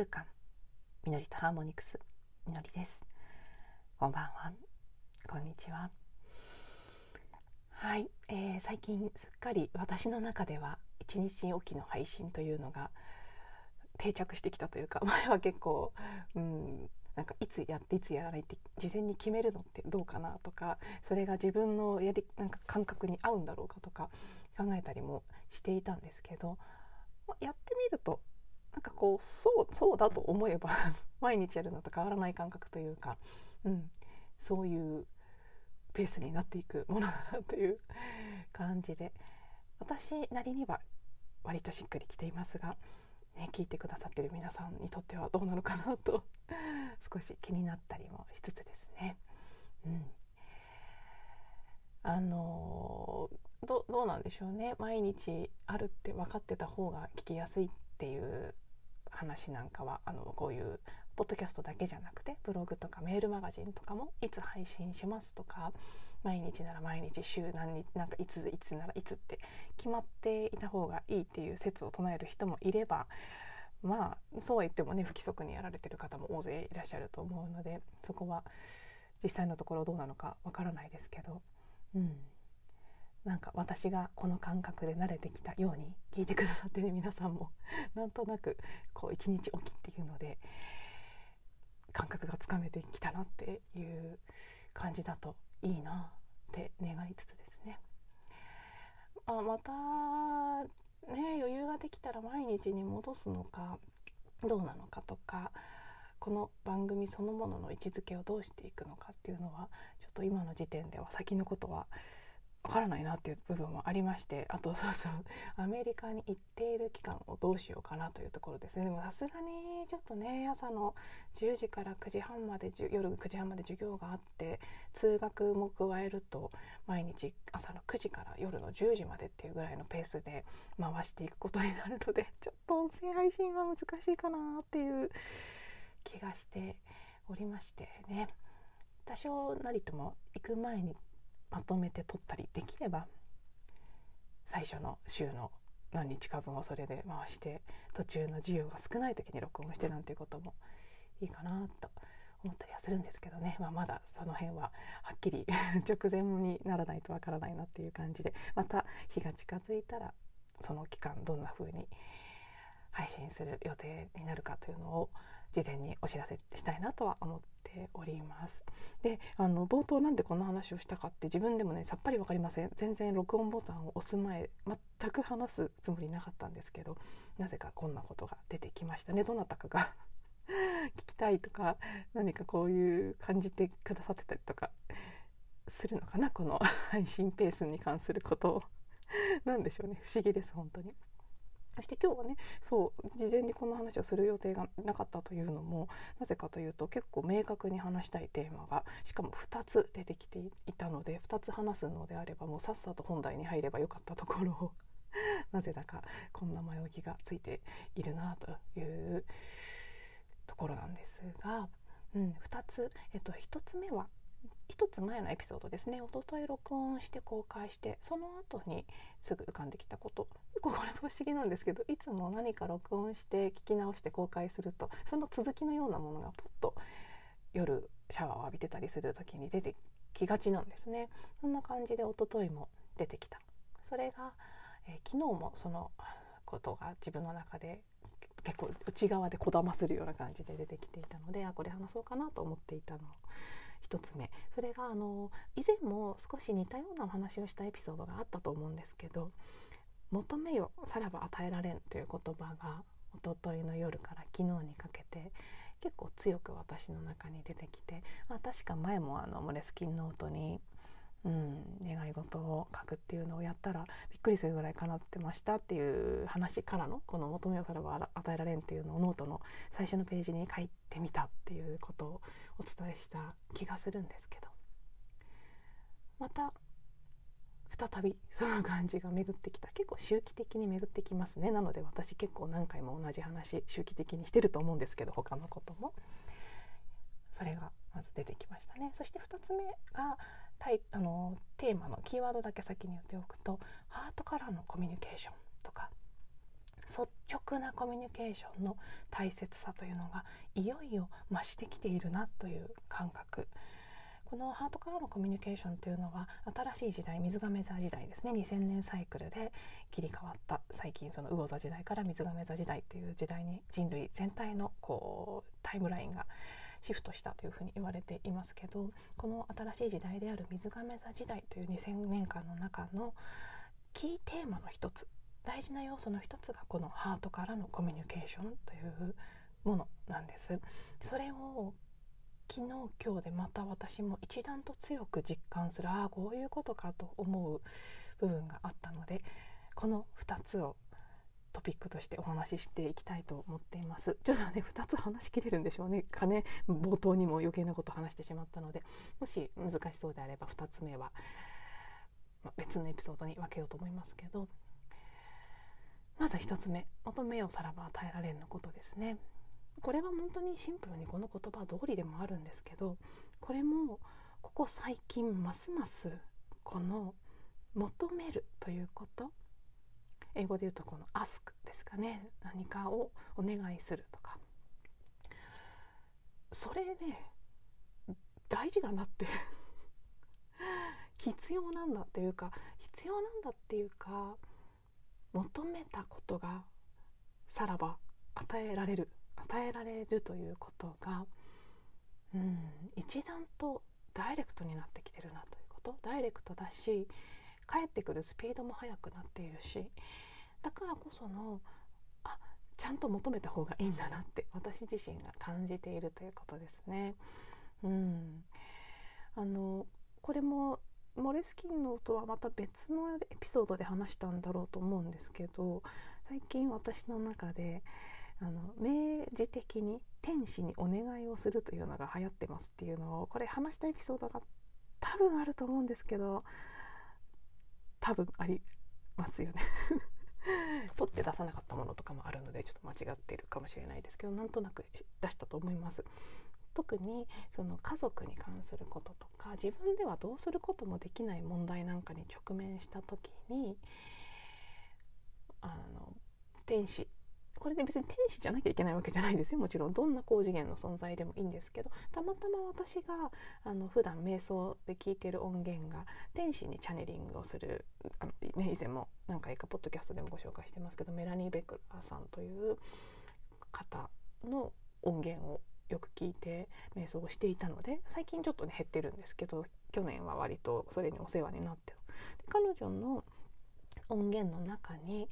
空間みのりとハーモニクスみのりです。こんばんは。こんにちは。はい、えー、最近すっかり私の中では一日おきの配信というのが定着してきたというか前は結構うんなんかいつやっていつやらないって事前に決めるのってどうかなとかそれが自分のやりなんか感覚に合うんだろうかとか考えたりもしていたんですけどやってみるとなんかこうそうそうだと思えば 毎日やるのと変わらない感覚というか、うん、そういうペースになっていくものだなという感じで私なりには割としっくりきていますが、ね、聞いてくださってる皆さんにとってはどうなのかなと 少し気になったりもしつつですね。うん、あのどどうなんでしょうね。毎日あるって分かってた方が聞きやすいっていう話なんかはあのこういうポッドキャストだけじゃなくてブログとかメールマガジンとかもいつ配信しますとか毎日なら毎日週何日なんかいついつならいつって決まっていた方がいいっていう説を唱える人もいればまあそうは言ってもね不規則にやられてる方も大勢いらっしゃると思うのでそこは実際のところどうなのかわからないですけど、うん、なんか私がこの感覚で慣れてきたように聞いてくださってる皆さんも なんとなくこう一日おきっていうので感覚がつかめてきたなっていう感じだといいなって願いつつですね。あまたね余裕ができたら毎日に戻すのかどうなのかとかこの番組そのものの位置づけをどうしていくのかっていうのはちょっと今の時点では先のことはわからないなっていう部分もありましてあとそうそうアメリカに行っている期間をどうしようかなというところですね。でもさすがにちょっとね朝の10時から9時半まで夜9時半まで授業があって通学も加えると毎日朝の9時から夜の10時までっていうぐらいのペースで回していくことになるので ちょっと音声配信は難しいかなっていう気がしておりましてね。多少なりとも行く前にまとめて撮ったりできれば最初の週の何日か分をそれで回して途中の授業が少ない時に録音してなんていうこともいいかなと思ったりはするんですけどね、まあ、まだその辺ははっきり 直前にならないとわからないなっていう感じでまた日が近づいたらその期間どんな風に配信する予定になるかというのを事前にお知らせしたいなとは思っております。であの冒頭なんでこんな話をしたかって自分でもねさっぱり分かりません全然録音ボタンを押す前全く話すつもりなかったんですけどなぜかこんなことが出てきましたねどなたかが 聞きたいとか何かこういう感じてくださってたりとかするのかなこの配信ペースに関することを何でしょうね不思議です本当に。そして今日はねそう事前にこんな話をする予定がなかったというのもなぜかというと結構明確に話したいテーマがしかも2つ出てきていたので2つ話すのであればもうさっさと本題に入ればよかったところを なぜだかこんな前置きがついているなというところなんですが、うん、2つ、えっと、1つ目は1つ前のエピソードですね。一昨日録音して公開してその後にすぐ浮かんできたこと。これ不思議なんですけどいつも何か録音して聞き直して公開するとその続きのようなものがポッと夜シャワーを浴びてたりする時に出てきがちなんですね。そんな感じで一昨日も出てきた。それが、えー、昨日もそのことが自分の中で結構内側でこだまするような感じで出てきていたのであこれ話そうかなと思っていたの。1つ目。それがあの以前も少し似たようなお話をしたエピソードがあったと思うんですけど「求めよさらば与えられん」という言葉が一昨日の夜から昨日にかけて結構強く私の中に出てきてあ確か前もあのモレスキンノートにうん、事を書くっていうのをやったらびっくりするぐらい叶ってましたっていう話からのこの「求めよさらば与えられん」っていうのをノートの最初のページに書いてみたっていうことをお伝えした気がするんですけどまた再びその感じが巡ってきた。結構周期的に巡ってきますね。なので私結構何回も同じ話周期的にしてると思うんですけど他のことも。それがまず出てきましたね。そして2つ目がタイあのテーマのキーワードだけ先に言っておくとハートからのコミュニケーションとか率直なコミュニケーションの大切さというのがいよいよ増してきているなという感覚。このハートからのコミュニケーションというのは新しい時代水亀座時代ですね。2000年サイクルで切り替わった最近その魚座時代から水亀座時代という時代に人類全体のこうタイムラインがシフトしたというふうに言われていますけどこの新しい時代である水亀座時代という2000年間の中のキーテーマの一つ大事な要素の一つがこのハートからのコミュニケーションというものなんです。それを昨日今日でまた私も一段と強く実感するああこういうことかと思う部分があったのでこの2つをトピックとしてお話ししていきたいと思っています。ちょっとね2つ話しきれるんでしょうね。かね冒頭にも余計なこと話してしまったので。もし難しそうであれば2つ目は、ま別のエピソードに分けようと思いますけど。まず1つ目求めようさらば与えられんのことですね。これは本当にシンプルにこの言葉通りでもあるんですけどこれもここ最近ますますこの求めるということ英語で言うとこの ask ですかね。何かをお願いするとか。それね大事だなって。必要なんだっていうか必要なんだっていうか求めたことがさらば与えられる与えられるということが、うん、一段とダイレクトになってきてるなということ。ダイレクトだし帰ってくるスピードも速くなっているしだからこそのあちゃんと求めた方がいいんだなって私自身が感じているということですね。うん、あのこれもモレスキンのとはまた別のエピソードで話したんだろうと思うんですけど最近私の中であの明示的に天使にお願いをするというのが流行ってますっていうのをこれ話したエピソードが多分あると思うんですけど多分ありますよね 取って出さなかったものとかもあるのでちょっと間違っているかもしれないですけどなんとなく出したと思います。特にその家族に関することとか自分ではどうすることもできない問題なんかに直面した時にあの天使これで別に天使じゃなきゃいけないわけじゃないですよ。もちろんどんな高次元の存在でもいいんですけど。たまたま私があの普段瞑想で聞いてる音源が天使にチャネリングをするあの、ね、以前も何回かポッドキャストでもご紹介してますけどメラニー・ベクラーさんという方の音源をよく聞いて瞑想をしていたので最近ちょっとね減ってるんですけど去年は割とそれにお世話になって。で彼女の音源の中に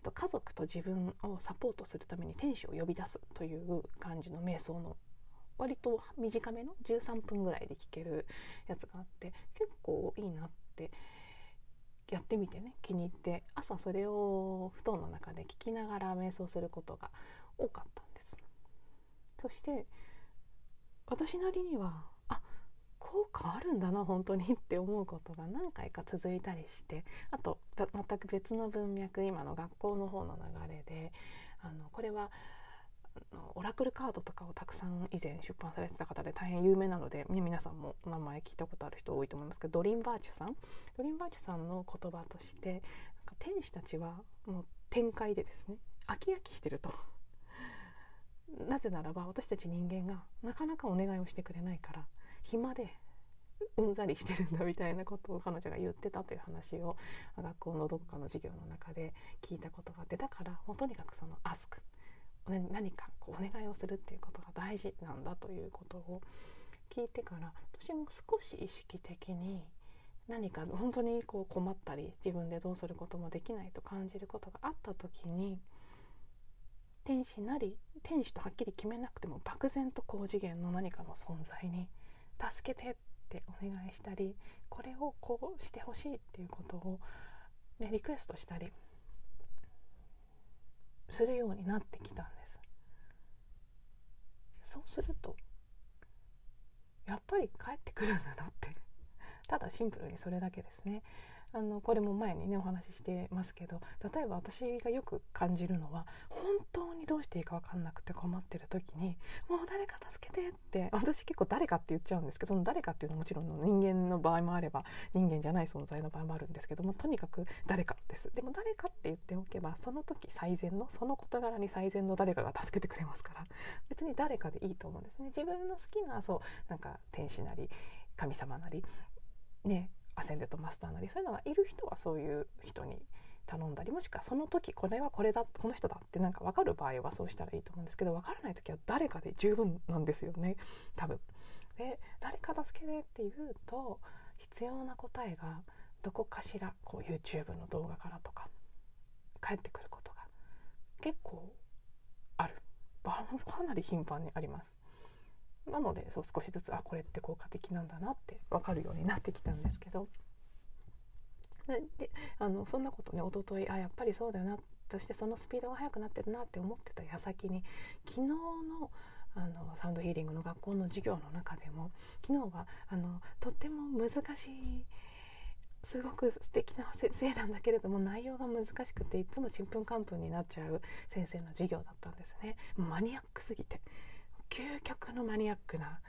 えー、と家族と自分をサポートするために天使を呼び出すという感じの瞑想の割と短めの13分ぐらいで聞けるやつがあって結構いいなってやってみてね気に入って朝それを布団の中で聞きながら瞑想することが多かったんです。そして私なりには効果あるんだな本当にって思うことが何回か続いたりしてあと全く別の文脈今の学校の方の流れであのこれはオラクルカードとかをたくさん以前出版されてた方で大変有名なので、皆さんも名前聞いたことある人多いと思いますけどドリンバーチュさん？ドリンバーチュさんの言葉としてなんか天使たちはもう展開でですね飽き飽きしてると。なぜならば私たち人間がなかなかお願いをしてくれないから暇でうんざりしてるんだみたいなことを彼女が言ってたという話を学校のどこかの授業の中で聞いたことがあってだからもうとにかくそのアスク何かこうお願いをするっていうことが大事なんだということを聞いてから私も少し意識的に何か本当にこう困ったり自分でどうすることもできないと感じることがあった時に天使なり天使とはっきり決めなくても漠然と高次元の何かの存在に助けてってお願いしたりこれをこうしてほしいっていうことを、ね、リクエストしたりするようになってきたんです。そうするとやっぱり帰ってくるんだなって。ただシンプルにそれだけですね。あのこれも前にねお話ししてますけど例えば私がよく感じるのは本当にどうしていいか分かんなくて困ってる時に「もう誰か助けて」って私結構誰かって言っちゃうんですけどその誰かっていうのはもちろん人間の場合もあれば人間じゃない存在の場合もあるんですけどもとにかく誰かです。でも誰かって言っておけばその時最善のその事柄に最善の誰かが助けてくれますから別に誰かでいいと思うんですね。自分の好きなそうなんか天使なり神様なりねアセンデットマスターなりそういうのがいる人はそういう人に頼んだりもしくはその時これはこれだこの人だってなんか分かる場合はそうしたらいいと思うんですけど分からない時は誰かで十分なんですよね多分。で誰か助けてって言うと必要な答えがどこかしらこう YouTube の動画からとか返ってくることが結構あるかなり頻繁にあります。なのでそう少しずつあこれって効果的なんだなって分かるようになってきたんですけど。であのそんなことね一昨日あやっぱりそうだよなそしてそのスピードが速くなってるなって思ってた矢先に昨日のあのサウンドヒーリングの学校の授業の中でも昨日はあのとっても難しいすごく素敵な先生なんだけれども内容が難しくていつもちんぷんかんぷんになっちゃう先生の授業だったんですね。マニアックすぎて。究極のマニアックな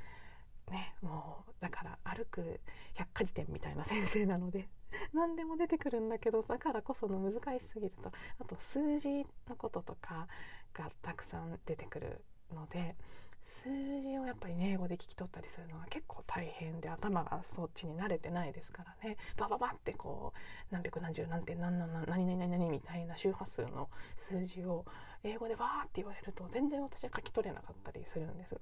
ねもうだから歩く百科事典みたいな先生なので 何でも出てくるんだけどだからこその難しすぎるとあと数字のこととかがたくさん出てくるので数字をやっぱり、ね、英語で聞き取ったりするのは結構大変で頭がそっちに慣れてないですからねバババってこう何百何十何点何何何何何何みたいな周波数の数字を英語でわーって言われると全然私は書き取れなかったりするんです。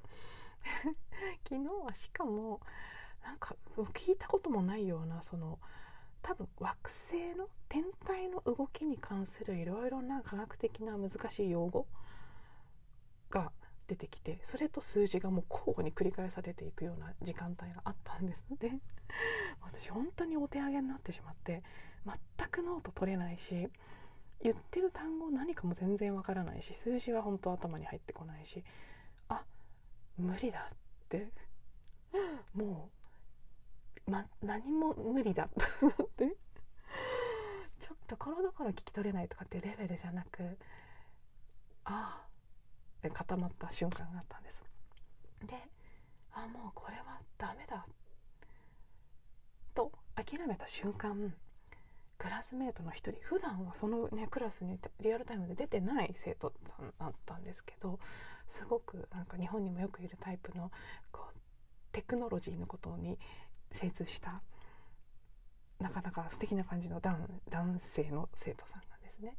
昨日はしかもなんか聞いたこともないようなその多分惑星の天体の動きに関するいろいろな科学的な難しい用語が出てきてそれと数字がもう交互に繰り返されていくような時間帯があったんですので 私本当にお手上げになってしまって全くノート取れないし言ってる単語何かも全然わからないし数字は本当頭に入ってこないしあ無理だってもう、ま、何も無理だってちょっところどころ聞き取れないとかっていうレベルじゃなくああ固まった瞬間があったんです。であもうこれはダメだ。と諦めた瞬間クラスメートの一人普段はそのねクラスにリアルタイムで出てない生徒さんだったんですけどすごくなんか日本にもよくいるタイプのこうテクノロジーのことに精通したなかなか素敵な感じの男性の生徒さんがですね。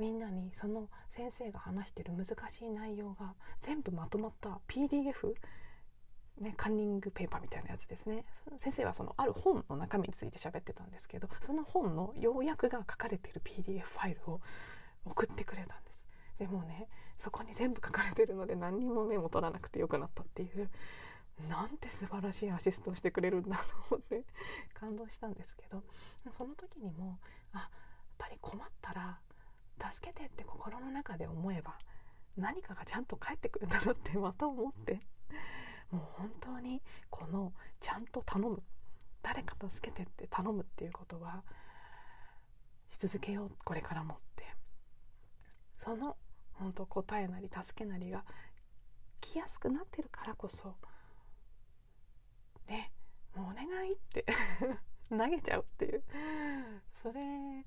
みんなにその先生が話してる難しい内容が全部まとまった PDF ね、カンニングペーパーみたいなやつですね。先生はそのある本の中身について喋ってたんですけどその本の要約が書かれている PDF ファイルを送ってくれたんです。でもねそこに全部書かれてるので何にもメモ取らなくてよくなったっていうなんて素晴らしいアシストをしてくれるんだと思って感動したんですけどその時にもあやっぱり困ったら助けてって心の中で思えば何かがちゃんと返ってくるんだろうってまた思って。もう本当にこのちゃんと頼む。誰か助けてって頼むっていうことはし続けようこれからもって。その本当答えなり助けなりが来やすくなってるからこそねもうお願いって 投げちゃうっていう。それ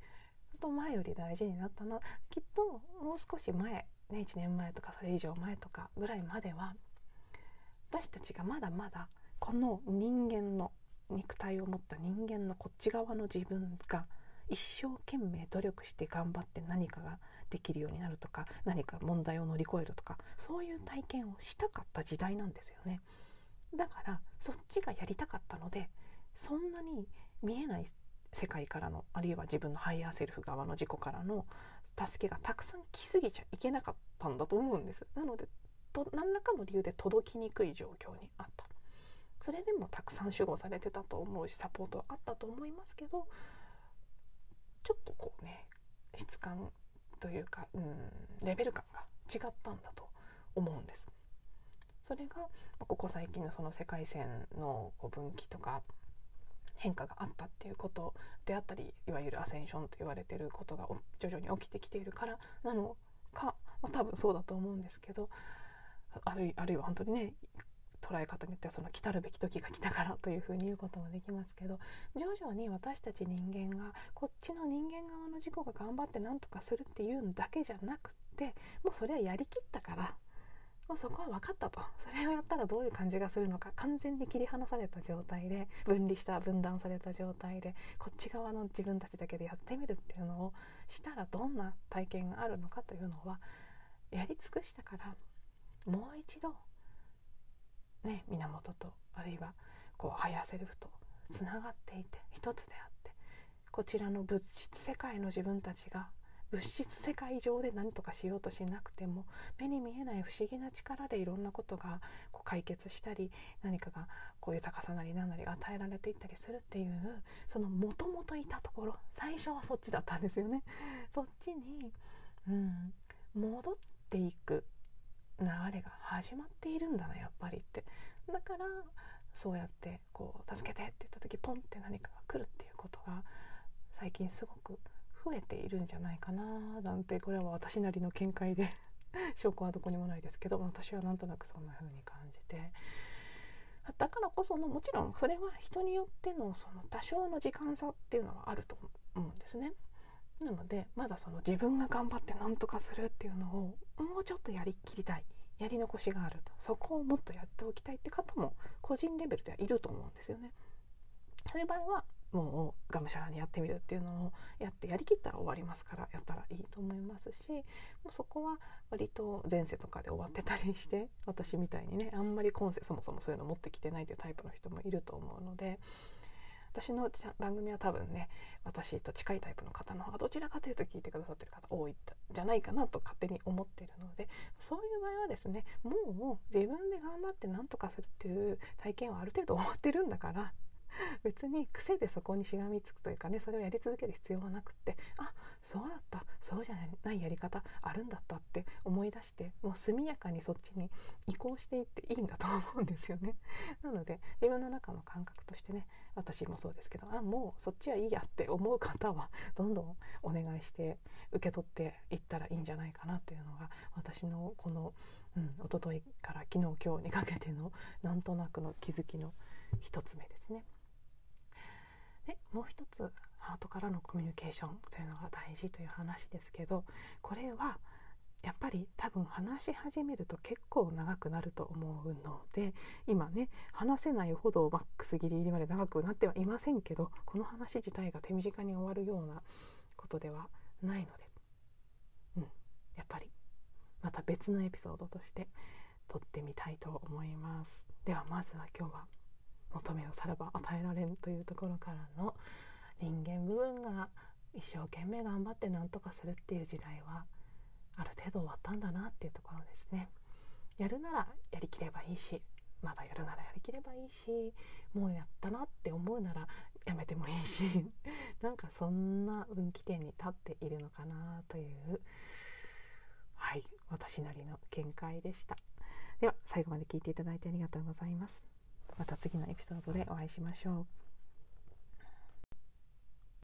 と前より大事になったな。きっともう少し前、ね、1年前とかそれ以上前とかぐらいまでは私たちがまだまだこの人間の肉体を持った人間のこっち側の自分が一生懸命努力して頑張って何かができるようになるとか何か問題を乗り越えるとかそういう体験をしたかった時代なんですよね。だからそっちがやりたかったのでそんなに見えない世界からのあるいは自分のハイヤーセルフ側の自己からの助けがたくさん来すぎちゃいけなかったんだと思うんです。なのでと何らかの理由で届きにくい状況にあった。それでもたくさん守護されてたと思うしサポートはあったと思いますけどちょっとこうね質感というか、うん、レベル感が違ったんだと思うんです。それがここ最近のその世界線の分岐とか変化があったっていうことであったりいわゆるアセンションと言われてることが徐々に起きてきているからなのか、まあ、多分そうだと思うんですけどあるあるいは本当にね捉え方によってはその来たるべき時が来たからというふうに言うこともできますけど徐々に私たち人間がこっちの人間側の事故が頑張って何とかするっていうんだけじゃなくってもうそれはやりきったからもうそこは分かったと。それをやったらどういう感じがするのか。完全に切り離された状態で分離した分断された状態でこっち側の自分たちだけでやってみるっていうのをしたらどんな体験があるのかというのはやり尽くしたからもう一度ね源とあるいはこうハイヤーセルフとつながっていて一つであってこちらの物質世界の自分たちが物質世界上で何とかしようとしなくても目に見えない不思議な力でいろんなことがこう解決したり何かがこう豊かさなり何なりが与えられていったりするっていうそのもともといたところ最初はそっちだったんですよね。そっちに、うん、戻っていく流れが始まっているんだなやっぱりってだからそうやってこう助けてって言った時ポンって何かが来るっていうことが最近すごく増えているんじゃないかななんてこれは私なりの見解で 証拠はどこにもないですけど私はなんとなくそんな風に感じてだからこそのもちろんそれは人によってのその多少の時間差っていうのはあると思うんですね。なのでまだその自分が頑張って何とかするっていうのをもうちょっとやりきりたいやり残しがあるとそこをもっとやっておきたいって方も個人レベルではいると思うんですよね。そういう場合はもうがむしゃらにやってみるっていうのをやってやりきったら終わりますからやったらいいと思いますしもうそこは割と前世とかで終わってたりして私みたいにねあんまり今世そもそもそういうの持ってきてないというタイプの人もいると思うので私の番組は多分ね私と近いタイプの方の方がどちらかというと聞いてくださってる方多いんじゃないかなと勝手に思っているのでそういう場合はですねもう自分で頑張って何とかするっていう体験はある程度終わってるんだから 別に癖でそこにしがみつくというかねそれをやり続ける必要はなくってあそうだったそうじゃないやり方あるんだったって思い出してもう速やかにそっちに移行していっていいんだと思うんですよね。なので自分の中の感覚としてね私もそうですけどあもうそっちはいいやって思う方はどんどんお願いして受け取っていったらいいんじゃないかなっていうのが私のこの、うん、一昨日から昨日今日にかけてのなんとなくの気づきの一つ目ですね。でもう一つハートからのコミュニケーションというのが大事という話ですけどこれはやっぱり多分話し始めると結構長くなると思うので今ね話せないほどマックスギリギリまで長くなってはいませんけどこの話自体が手短に終わるようなことではないので、うん、やっぱりまた別のエピソードとして撮ってみたいと思います。ではまずは今日は求めをさらば与えられんというところからの人間部分が一生懸命頑張って何とかするっていう時代はある程度終わったんだなっていうところですね。やるならやりきればいいしまだやるならやりきればいいしもうやったなって思うならやめてもいいし なんかそんな分岐点に立っているのかなというはい私なりの見解でしたでは最後まで聞いていただいてありがとうございますまた次のエピソードでお会いしましょう。